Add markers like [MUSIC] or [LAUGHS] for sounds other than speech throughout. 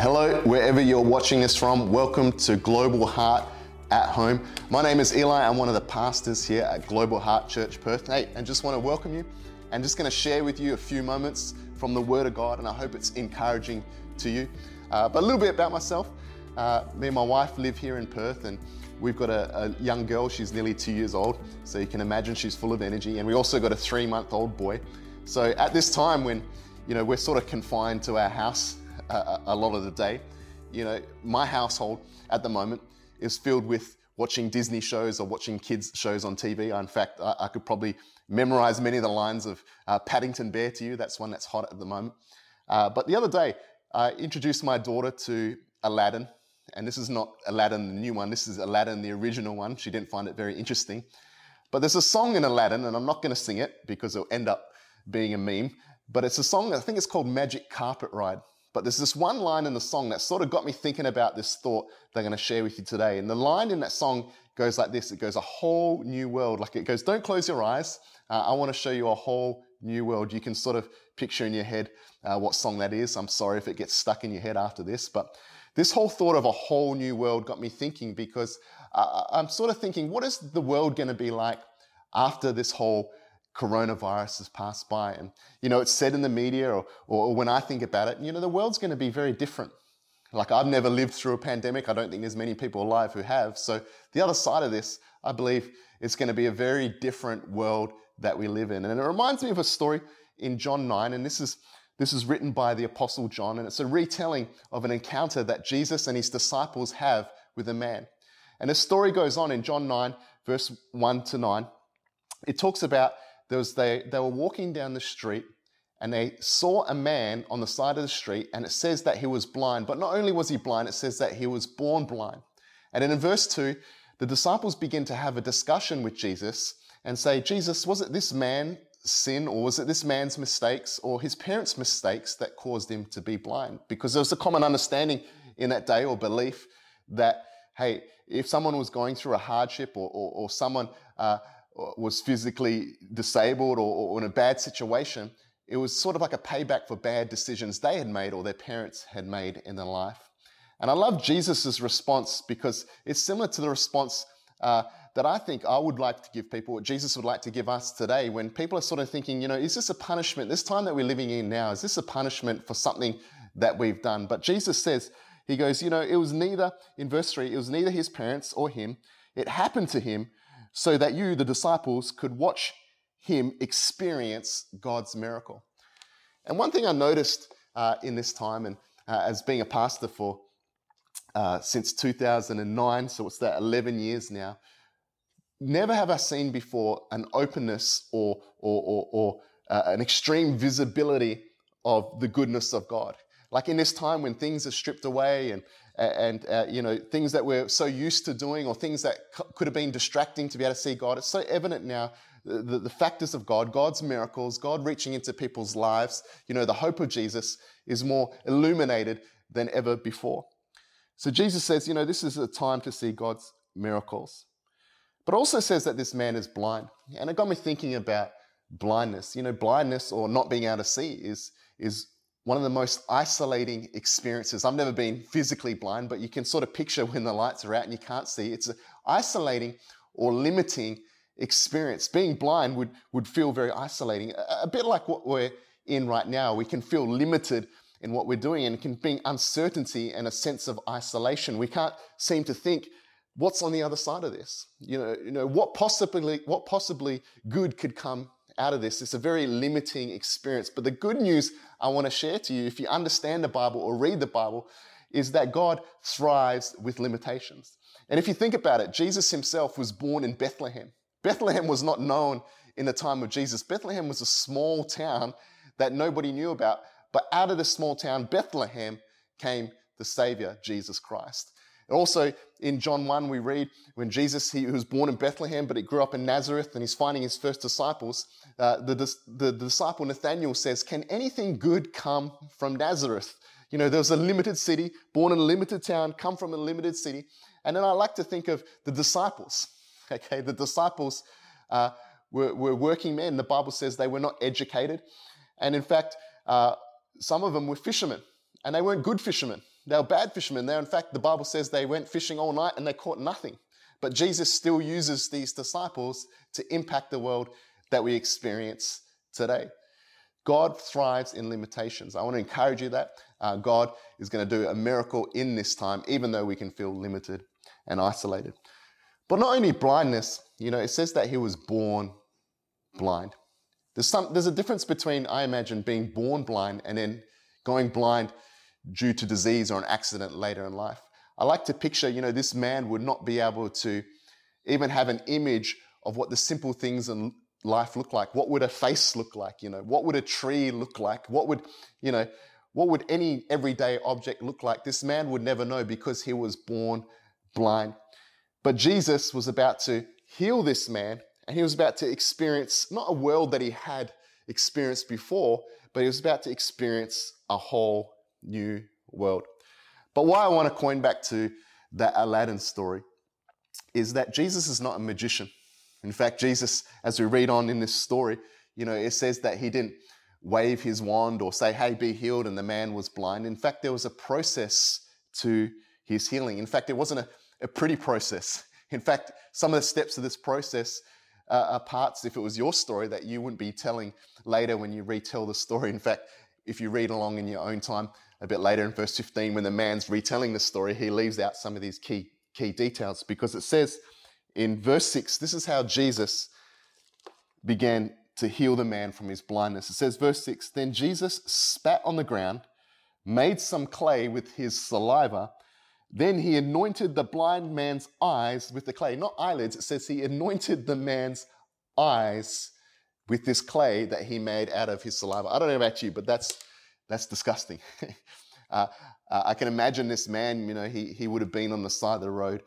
Hello, wherever you're watching this from, welcome to Global Heart at Home. My name is Eli, I'm one of the pastors here at Global Heart Church Perth. Hey, and just want to welcome you and just going to share with you a few moments from the Word of God, and I hope it's encouraging to you. Uh, but a little bit about myself. Uh, me and my wife live here in Perth, and we've got a, a, young girl. She's nearly two years old, so you can imagine she's full of energy. And we also got a three-month-old boy. So at this time, when you know we're sort of confined to our house a, a lot of the day, you know, my household at the moment is filled with watching Disney shows or watching kids shows on TV. In fact, I, I could probably memorize many of the lines of uh, Paddington Bear to you. That's one that's hot at the moment. Uh, but the other day, I introduced my daughter to Aladdin. And this is not Aladdin, the new one. This is Aladdin, the original one. She didn't find it very interesting. But there's a song in Aladdin, and I'm not going to sing it because it'll end up being a meme. But it's a song, I think it's called Magic Carpet Ride. But there's this one line in the song that sort of got me thinking about this thought that I'm going to share with you today. And the line in that song goes like this it goes, A whole new world. Like it goes, Don't close your eyes. Uh, I want to show you a whole new world. You can sort of picture in your head uh, what song that is. I'm sorry if it gets stuck in your head after this. But this whole thought of a whole new world got me thinking because uh, I'm sort of thinking, what is the world going to be like after this whole coronavirus has passed by. And, you know, it's said in the media or, or when I think about it, you know, the world's going to be very different. Like I've never lived through a pandemic. I don't think there's many people alive who have. So the other side of this, I believe it's going to be a very different world that we live in. And it reminds me of a story in John 9. And this is, this is written by the apostle John. And it's a retelling of an encounter that Jesus and his disciples have with a man. And the story goes on in John 9, verse 1 to 9. It talks about there was they, they were walking down the street and they saw a man on the side of the street and it says that he was blind. But not only was he blind, it says that he was born blind. And then in verse 2, the disciples begin to have a discussion with Jesus and say, Jesus, was it this man's sin or was it this man's mistakes or his parents' mistakes that caused him to be blind? Because there was a common understanding in that day or belief that, hey, if someone was going through a hardship or, or, or someone uh, was physically disabled or, or in a bad situation, it was sort of like a payback for bad decisions they had made or their parents had made in their life. And I love Jesus' response because it's similar to the response uh, that I think I would like to give people, what Jesus would like to give us today when people are sort of thinking, you know, is this a punishment? This time that we're living in now, is this a punishment for something that we've done? But Jesus says, He goes, you know, it was neither, in verse 3, it was neither his parents or him. It happened to him so that you, the disciples, could watch him experience God's miracle. And one thing I noticed uh, in this time, and uh, as being a pastor for uh, since 2009, so it's that 11 years now, never have I seen before an openness or, or, or, or uh, an extreme visibility of the goodness of God. Like in this time when things are stripped away and and uh, you know things that we're so used to doing or things that c- could have been distracting to be able to see god. It's so evident now the, the, factors of god god's miracles god reaching into people's lives. You know the hope of jesus is more illuminated than ever before. So jesus says you know this is a time to see god's miracles. But also says that this man is blind. And it got me thinking about blindness. You know blindness or not being able to see is is one of the most isolating experiences. I've never been physically blind, but you can sort of picture when the lights are out and you can't see. It's an isolating or limiting experience. Being blind would, would feel very isolating, a, a bit like what we're in right now. We can feel limited in what we're doing and it can bring uncertainty and a sense of isolation. We can't seem to think what's on the other side of this. You know, you know what possibly what possibly good could come out of this. It's a very limiting experience. But the good news I want to share to you, if you understand the Bible or read the Bible, is that God thrives with limitations. And if you think about it, Jesus himself was born in Bethlehem. Bethlehem was not known in the time of Jesus. Bethlehem was a small town that nobody knew about. But out of this small town, Bethlehem, came the Savior, Jesus Christ. And also in John 1, we read when Jesus, he was born in Bethlehem, but he grew up in Nazareth and he's finding his first disciples. Uh, the, the, the disciple Nathaniel says, Can anything good come from Nazareth? You know, there was a limited city, born in a limited town, come from a limited city. And then I like to think of the disciples. [LAUGHS] Okay, the disciples uh, were, were, working men. The Bible says they were not educated. And in fact, uh, some of them were fishermen, and they weren't good fishermen. They were bad fishermen. They, in fact, the Bible says they went fishing all night and they caught nothing. But Jesus still uses these disciples to impact the world that we experience today. God thrives in limitations. I want to encourage you that uh, God is going to do a miracle in this time, even though we can feel limited and isolated. But not only blindness, you know, it says that he was born blind. There's, some, there's a difference between, I imagine, being born blind and then going blind due to disease or an accident later in life. I like to picture, you know, this man would not be able to even have an image of what the simple things in life look like. What would a face look like? You know, what would a tree look like? What would, you know, what would any everyday object look like? This man would never know because he was born blind. But Jesus was about to heal this man and he was about to experience not a world that he had experienced before, but he was about to experience a whole new world. But why I want to coin back to that Aladdin story is that Jesus is not a magician. In fact, Jesus, as we read on in this story, you know, it says that he didn't wave his wand or say, hey, be healed, and the man was blind. In fact, there was a process to his healing. In fact, it wasn't a, a pretty process. [LAUGHS] In fact, some of the steps of this process uh, are parts, if it was your story, that you wouldn't be telling later when you retell the story. In fact, if you read along in your own time a bit later in verse 15, when the man's retelling the story, he leaves out some of these key, key details because it says in verse 6, this is how Jesus began to heal the man from his blindness. It says, verse 6 Then Jesus spat on the ground, made some clay with his saliva. Then he anointed the blind man's eyes with the clay. Not eyelids, it says he anointed the man's eyes with this clay that he made out of his saliva. I don't know about you, but that's, that's disgusting. [LAUGHS] uh, uh, I can imagine this man, you know, he, he would have been on the side of the road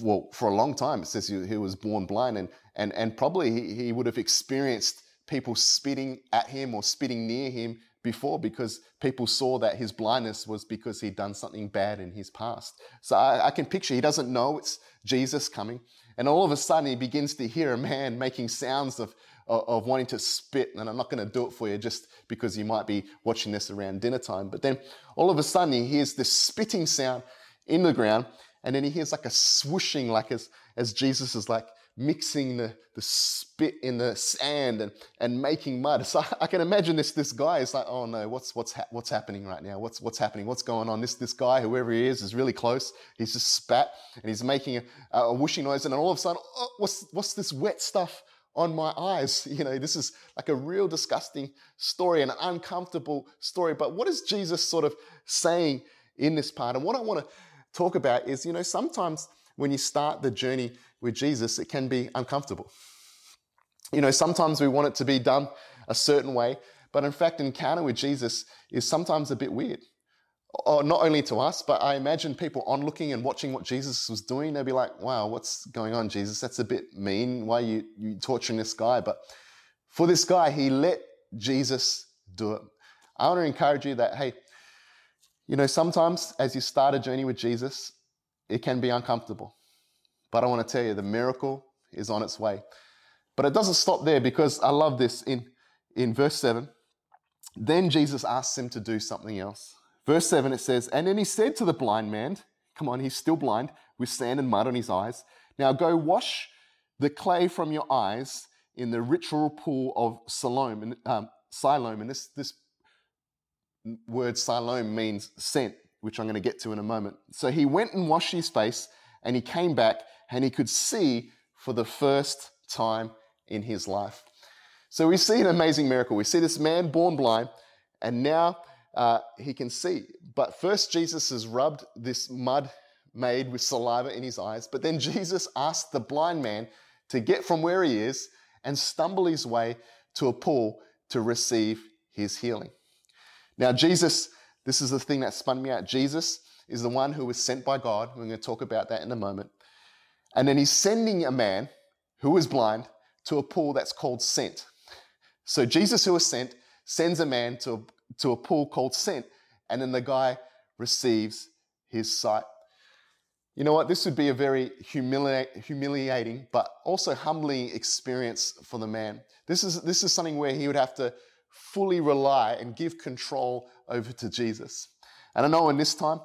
well, for a long time. It says he, he was born blind, and and and probably he, he would have experienced people spitting at him or spitting near him before because people saw that his blindness was because he'd done something bad in his past. So I, I, can picture he doesn't know it's Jesus coming. And all of a sudden he begins to hear a man making sounds of, of, of wanting to spit. And I'm not going to do it for you just because you might be watching this around dinner time. But then all of a sudden he hears this spitting sound in the ground and then he hears like a swooshing, like as, as Jesus is like mixing the, the spit in the sand and, and making mud. So [LAUGHS] I, can imagine this, this guy is like, oh no, what's, what's, ha- what's happening right now? What's, what's happening? What's going on? This, this guy, whoever he is, is really close. He's just spat and he's making a, a whooshing noise. And then all of a sudden, oh, what's, what's this wet stuff on my eyes? [LAUGHS] You know, this is like a real disgusting story an uncomfortable story. But what is Jesus sort of saying in this part? And what I want to talk about is, you know, sometimes when you start the journey with Jesus, it can be uncomfortable. You know, sometimes we want it to be done a certain way, but in fact, encounter with Jesus is sometimes a bit weird. Or not only to us, but I imagine people onlooking and watching what Jesus was doing, they'd be like, wow, what's going on, Jesus? That's a bit mean. Why are you, you torturing this guy? But for this guy, he let Jesus do it. I want to encourage you that, hey, you know, sometimes as you start a journey with Jesus, it can be uncomfortable. But I want to tell you, the miracle is on its way. But it doesn't stop there because I love this in, in verse 7. Then Jesus asks him to do something else. Verse 7, it says, And then he said to the blind man, Come on, he's still blind, with sand and mud on his eyes. Now go wash the clay from your eyes in the ritual pool of Siloam. Um, Siloam. And this, this word Siloam means sent, which I'm going to get to in a moment. So he went and washed his face and he came back and he could see for the first time in his life. So we see an amazing miracle. We see this man born blind and now uh, he can see. But first, Jesus has rubbed this mud made with saliva in his eyes. But then Jesus asked the blind man to get from where he is and stumble his way to a pool to receive his healing. Now, Jesus, this is the thing that spun me out. Jesus is the one who was sent by God. We're going to talk about that in a moment. And then he's sending a man who is blind to a pool that's called sent. So Jesus, who was sent, sends a man to to a pool called sent, and then the guy receives his sight. You know what? This would be a very humili- humiliating, but also humbling experience for the man. This is, this is something where he would have to fully rely and give control over to Jesus. And I know in this time,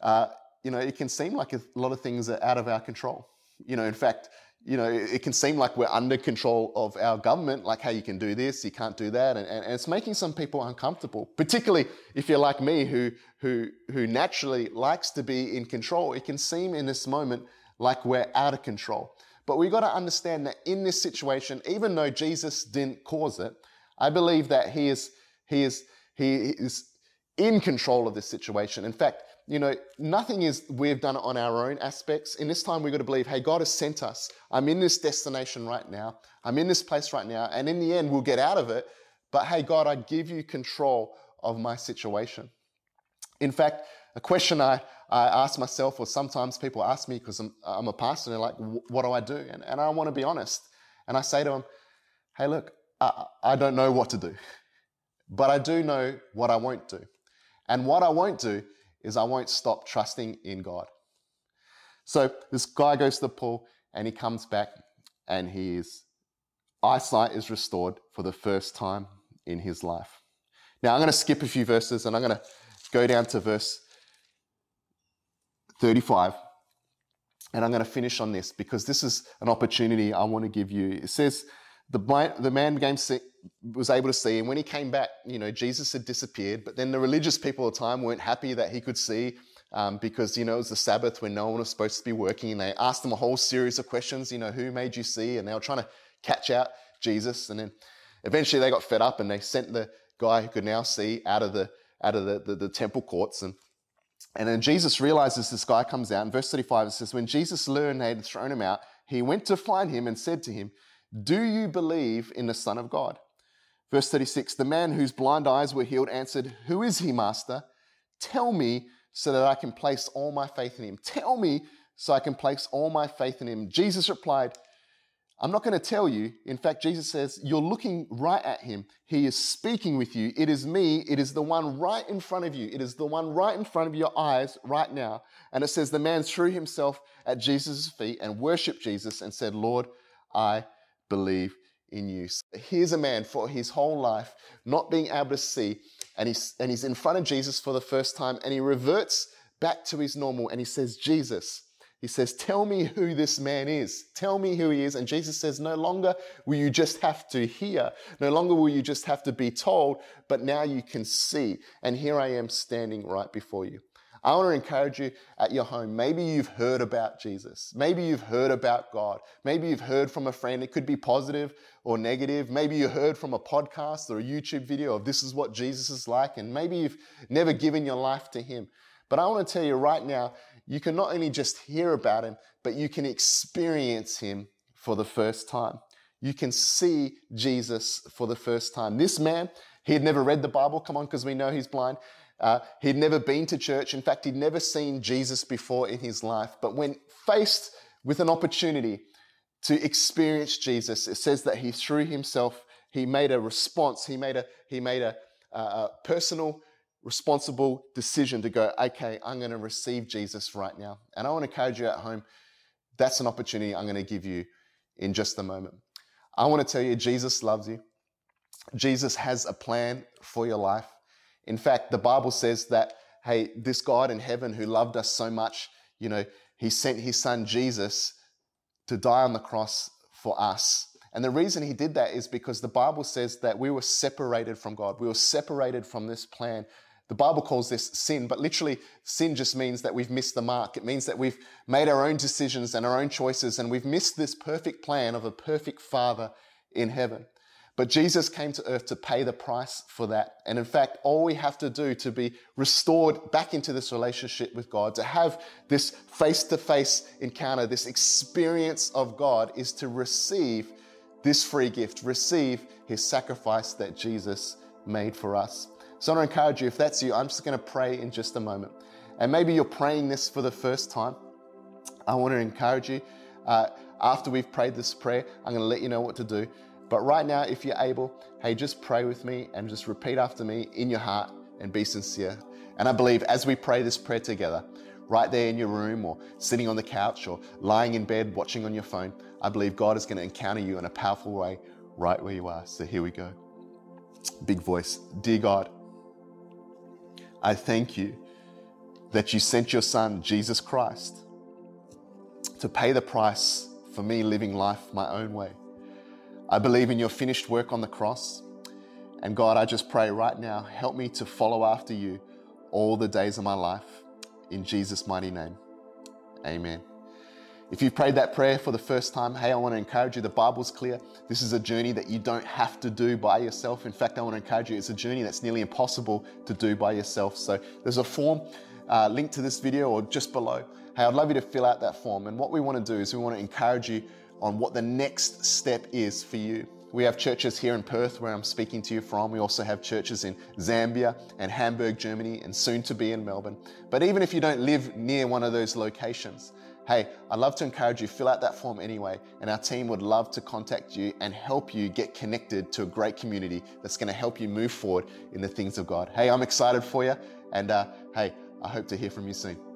uh, you know, it can seem like a lot of things are out of our control. You know, in fact, you know, it can seem like we're under control of our government, like, hey, you can do this, you can't do that. And, and, it's making some people uncomfortable, particularly if you're like me, who, who, who naturally likes to be in control. It can seem in this moment like we're out of control. But we've got to understand that in this situation, even though Jesus didn't cause it, I believe that he is, he is, he is in control of this situation. In fact, you know, nothing is we've done it on our own aspects. In this time, we've got to believe, hey, God has sent us. I'm in this destination right now. I'm in this place right now. And in the end, we'll get out of it. But hey, God, I give you control of my situation. In fact, a question I, I ask myself, or sometimes people ask me because I'm, I'm a pastor, and they're like, what do I do? And, and I want to be honest. And I say to them, hey, look, I, I don't know what to do, but I do know what I won't do. And what I won't do is I won't stop trusting in God. So this guy goes to the pool and he comes back and his eyesight is restored for the first time in his life. Now I'm going to skip a few verses and I'm going to go down to verse 35. And I'm going to finish on this because this is an opportunity I want to give you. It says, the, the man became sick, was able to see, and when he came back, you know, Jesus had disappeared. But then the religious people at the time weren't happy that he could see um, because, you know, it was the Sabbath when no one was supposed to be working. And they asked him a whole series of questions, you know, who made you see? And they were trying to catch out Jesus. And then eventually they got fed up and they sent the guy who could now see out of the, out of the, the, the temple courts. And, and then Jesus realizes this guy comes out. In verse 35, it says, When Jesus learned they had thrown him out, he went to find him and said to him, do you believe in the Son of God? Verse 36 The man whose blind eyes were healed answered, Who is he, Master? Tell me so that I can place all my faith in him. Tell me so I can place all my faith in him. Jesus replied, I'm not going to tell you. In fact, Jesus says, You're looking right at him. He is speaking with you. It is me. It is the one right in front of you. It is the one right in front of your eyes right now. And it says, The man threw himself at Jesus' feet and worshiped Jesus and said, Lord, I believe in you. So here's a man for his whole life not being able to see, and he's, and he's in front of Jesus for the first time, and he reverts back to his normal and he says, Jesus, he says, Tell me who this man is. Tell me who he is. And Jesus says, No longer will you just have to hear, no longer will you just have to be told, but now you can see. And here I am standing right before you. I want to encourage you at your home. Maybe you've heard about Jesus. Maybe you've heard about God. Maybe you've heard from a friend. It could be positive or negative. Maybe you heard from a podcast or a YouTube video of this is what Jesus is like. And maybe you've never given your life to Him. But I want to tell you right now, you can not only just hear about Him, but you can experience Him for the first time. You can see Jesus for the first time. This man, he had never read the Bible. Come on, because we know he's blind. Uh, he'd never been to church. In fact, he'd never seen Jesus before in his life. But when faced with an opportunity to experience Jesus, it says that he threw himself, he made a response, he made a, he made a, a personal, responsible decision to go, okay, I'm going to receive Jesus right now. And I want to encourage you at home, that's an opportunity I'm going to give you in just a moment. I want to tell you, Jesus loves you. Jesus has a plan for your life. In fact, the Bible says that, hey, this God in heaven who loved us so much, you know, he sent his son Jesus to die on the cross for us. And the reason he did that is because the Bible says that we were separated from God. We were separated from this plan. The Bible calls this sin, but literally, sin just means that we've missed the mark. It means that we've made our own decisions and our own choices, and we've missed this perfect plan of a perfect Father in heaven. But Jesus came to earth to pay the price for that. And in fact, all we have to do to be restored back into this relationship with God, to have this face to face encounter, this experience of God, is to receive this free gift, receive his sacrifice that Jesus made for us. So I want to encourage you, if that's you, I'm just going to pray in just a moment. And maybe you're praying this for the first time. I want to encourage you. Uh, after we've prayed this prayer, I'm going to let you know what to do. But right now, if you're able, hey, just pray with me and just repeat after me in your heart and be sincere. And I believe as we pray this prayer together, right there in your room or sitting on the couch or lying in bed watching on your phone, I believe God is going to encounter you in a powerful way right where you are. So here we go. Big voice. Dear God, I thank you that you sent your son, Jesus Christ, to pay the price for me living life my own way. I believe in your finished work on the cross. And God, I just pray right now, help me to follow after you all the days of my life. In Jesus' mighty name. Amen. If you've prayed that prayer for the first time, hey, I want to encourage you. The Bible's clear. This is a journey that you don't have to do by yourself. In fact, I want to encourage you, it's a journey that's nearly impossible to do by yourself. So there's a form uh, linked to this video or just below. Hey, I'd love you to fill out that form. And what we want to do is we want to encourage you on what the next step is for you. We have churches here in Perth where I'm speaking to you from. We also have churches in Zambia and Hamburg, Germany, and soon to be in Melbourne. But even if you don't live near one of those locations, hey, I'd love to encourage you, fill out that form anyway, and our team would love to contact you and help you get connected to a great community that's going to help you move forward in the things of God. Hey, I'm excited for you, and uh, hey, I hope to hear from you soon.